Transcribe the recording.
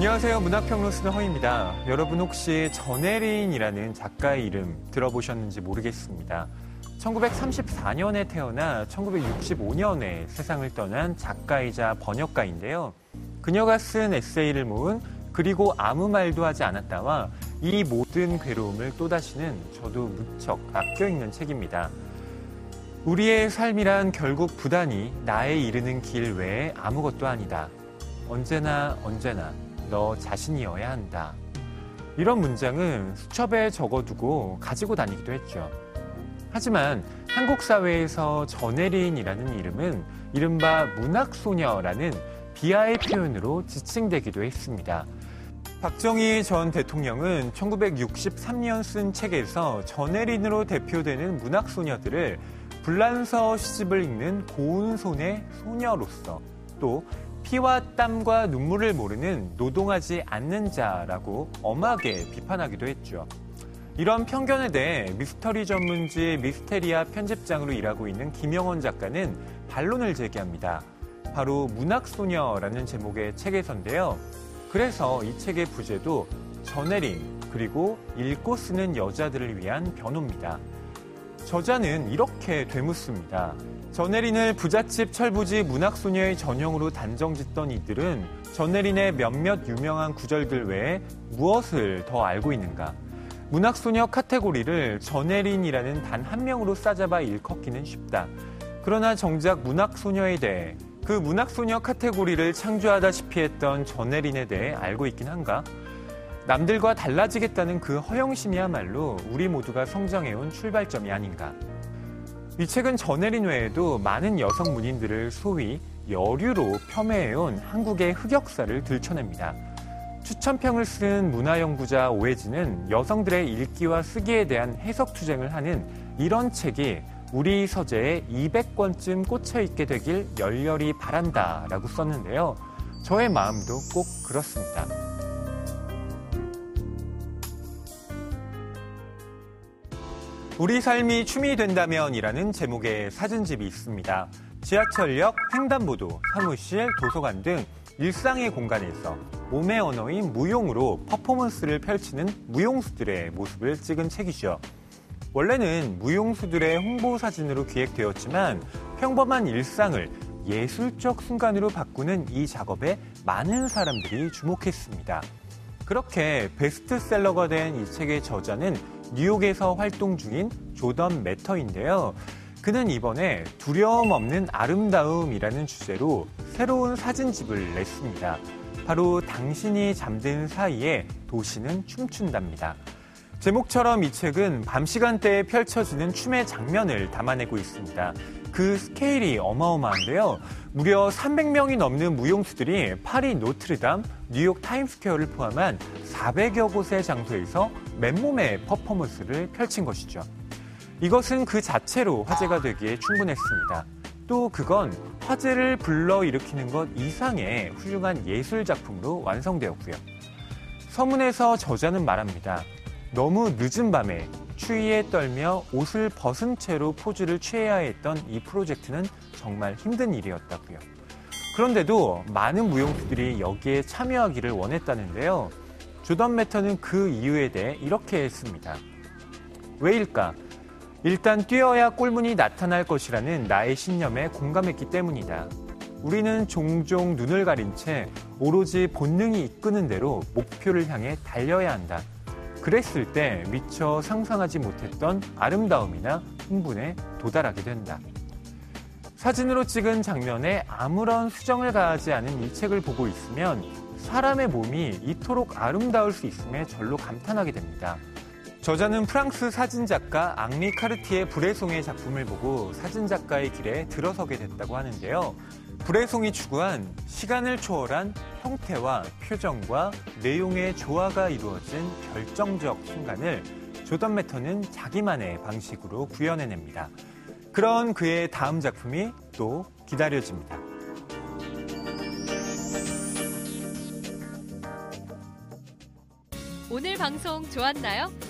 안녕하세요. 문학평론 쓰는 허입니다. 여러분 혹시 전혜린이라는 작가의 이름 들어보셨는지 모르겠습니다. 1934년에 태어나 1965년에 세상을 떠난 작가이자 번역가인데요. 그녀가 쓴 에세이를 모은 그리고 아무 말도 하지 않았다와 이 모든 괴로움을 또다시는 저도 무척 아껴 읽는 책입니다. 우리의 삶이란 결국 부단히 나에 이르는 길 외에 아무것도 아니다. 언제나 언제나 너 자신이어야 한다. 이런 문장은 수첩에 적어두고 가지고 다니기도 했죠. 하지만 한국 사회에서 전혜린이라는 이름은 이른바 문학소녀라는 비하의 표현으로 지칭되기도 했습니다. 박정희 전 대통령은 1963년 쓴 책에서 전혜린으로 대표되는 문학소녀들을 불란서 시집을 읽는 고운 손의 소녀로서 또 피와 땀과 눈물을 모르는 노동하지 않는 자라고 엄하게 비판하기도 했죠. 이런 편견에 대해 미스터리 전문지 미스테리아 편집장으로 일하고 있는 김영원 작가는 반론을 제기합니다. 바로 문학소녀라는 제목의 책에서인데요. 그래서 이 책의 부제도 전혜린 그리고 읽고 쓰는 여자들을 위한 변호입니다. 저자는 이렇게 되묻습니다. 전혜린을 부잣집 철부지 문학소녀의 전형으로 단정짓던 이들은 전혜린의 몇몇 유명한 구절들 외에 무엇을 더 알고 있는가? 문학소녀 카테고리를 전혜린이라는 단 한 명으로 싸잡아 일컫기는 쉽다. 그러나 정작 문학소녀에 대해 그 문학소녀 카테고리를 창조하다시피 했던 전혜린에 대해 알고 있긴 한가? 남들과 달라지겠다는 그 허영심이야말로 우리 모두가 성장해온 출발점이 아닌가. 이 책은 전혜린 외에도 많은 여성 문인들을 소위 여류로 폄훼해온 한국의 흑역사를 들춰냅니다. 추천평을 쓴 문화연구자 오해진은 여성들의 읽기와 쓰기에 대한 해석 투쟁을 하는 이런 책이 우리 서재에 200권쯤 꽂혀 있게 되길 열렬히 바란다 라고 썼는데요. 저의 마음도 꼭 그렇습니다. 우리 삶이 춤이 된다면이라는 제목의 사진집이 있습니다. 지하철역, 횡단보도, 사무실, 도서관 등 일상의 공간에서 몸의 언어인 무용으로 퍼포먼스를 펼치는 무용수들의 모습을 찍은 책이죠. 원래는 무용수들의 홍보 사진으로 기획되었지만 평범한 일상을 예술적 순간으로 바꾸는 이 작업에 많은 사람들이 주목했습니다. 그렇게 베스트셀러가 된 이 책의 저자는 뉴욕에서 활동 중인 조던 매터인데요. 그는 이번에 두려움 없는 아름다움이라는 주제로 새로운 사진집을 냈습니다. 바로 당신이 잠든 사이에 도시는 춤춘답니다. 제목처럼 이 책은 밤 시간대에 펼쳐지는 춤의 장면을 담아내고 있습니다. 그 스케일이 어마어마한데요. 무려 300명이 넘는 무용수들이 파리 노트르담, 뉴욕 타임스퀘어를 포함한 400여 곳의 장소에서 맨몸의 퍼포먼스를 펼친 것이죠. 이것은 그 자체로 화제가 되기에 충분했습니다. 또 그건 화제를 불러일으키는 것 이상의 훌륭한 예술 작품으로 완성되었고요. 서문에서 저자는 말합니다. 너무 늦은 밤에 추위에 떨며 옷을 벗은 채로 포즈를 취해야 했던 이 프로젝트는 정말 힘든 일이었다고요. 그런데도 많은 무용수들이 여기에 참여하기를 원했다는데요. 조던 매터는 그 이유에 대해 이렇게 했습니다. 왜일까? 일단 뛰어야 꼴문이 나타날 것이라는 나의 신념에 공감했기 때문이다. 우리는 종종 눈을 가린 채 오로지 본능이 이끄는 대로 목표를 향해 달려야 한다. 그랬을 때 미처 상상하지 못했던 아름다움이나 흥분에 도달하게 된다. 사진으로 찍은 장면에 아무런 수정을 가하지 않은 이 책을 보고 있으면 사람의 몸이 이토록 아름다울 수 있음에 절로 감탄하게 됩니다. 저자는 프랑스 사진작가 앙리 카르티의 브레송의 작품을 보고 사진작가의 길에 들어서게 됐다고 하는데요. 브레송이 추구한 시간을 초월한 형태와 표정과 내용의 조화가 이루어진 결정적 순간을 조던 매터는 자기만의 방식으로 구현해냅니다. 그런 그의 다음 작품이 또 기다려집니다. 오늘 방송 좋았나요?